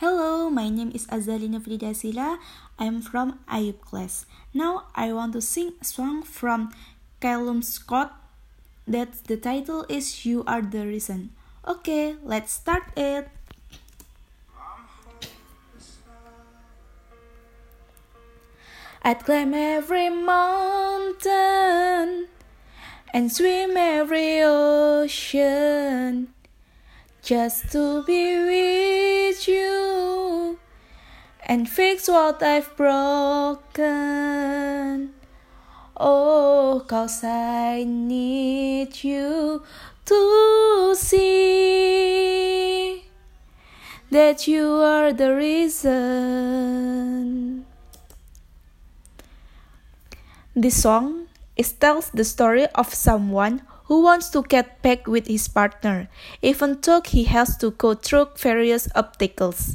Hello, my name is Azalina Fridasila. I'm from Ayub class. Now I want to sing a song from Callum Scott that the title is You Are the Reason. Okay, let's start it. I'd climb every mountain and swim every ocean just to be with you and fix what I've broken. Oh, cause I need you to see that you are the reason. This song is tells the story of someone who wants to get back with his partner, even though he has to go through various obstacles.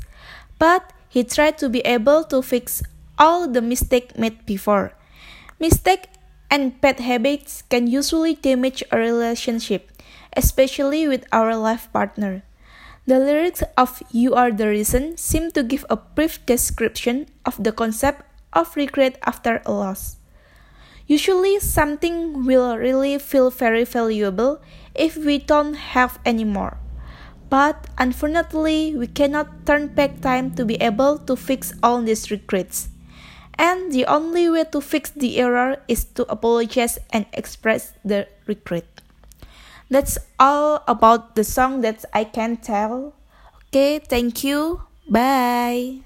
But he tried to be able to fix all the mistakes made before. Mistake and bad habits can usually damage a relationship, especially with our life partner. The lyrics of You Are the Reason seem to give a brief description of the concept of regret after a loss. Usually, something will really feel very valuable if we don't have any more. But unfortunately, we cannot turn back time to be able to fix all these regrets. And the only way to fix the error is to apologize and express the regret. That's all about the song that I can tell. Okay, thank you. Bye.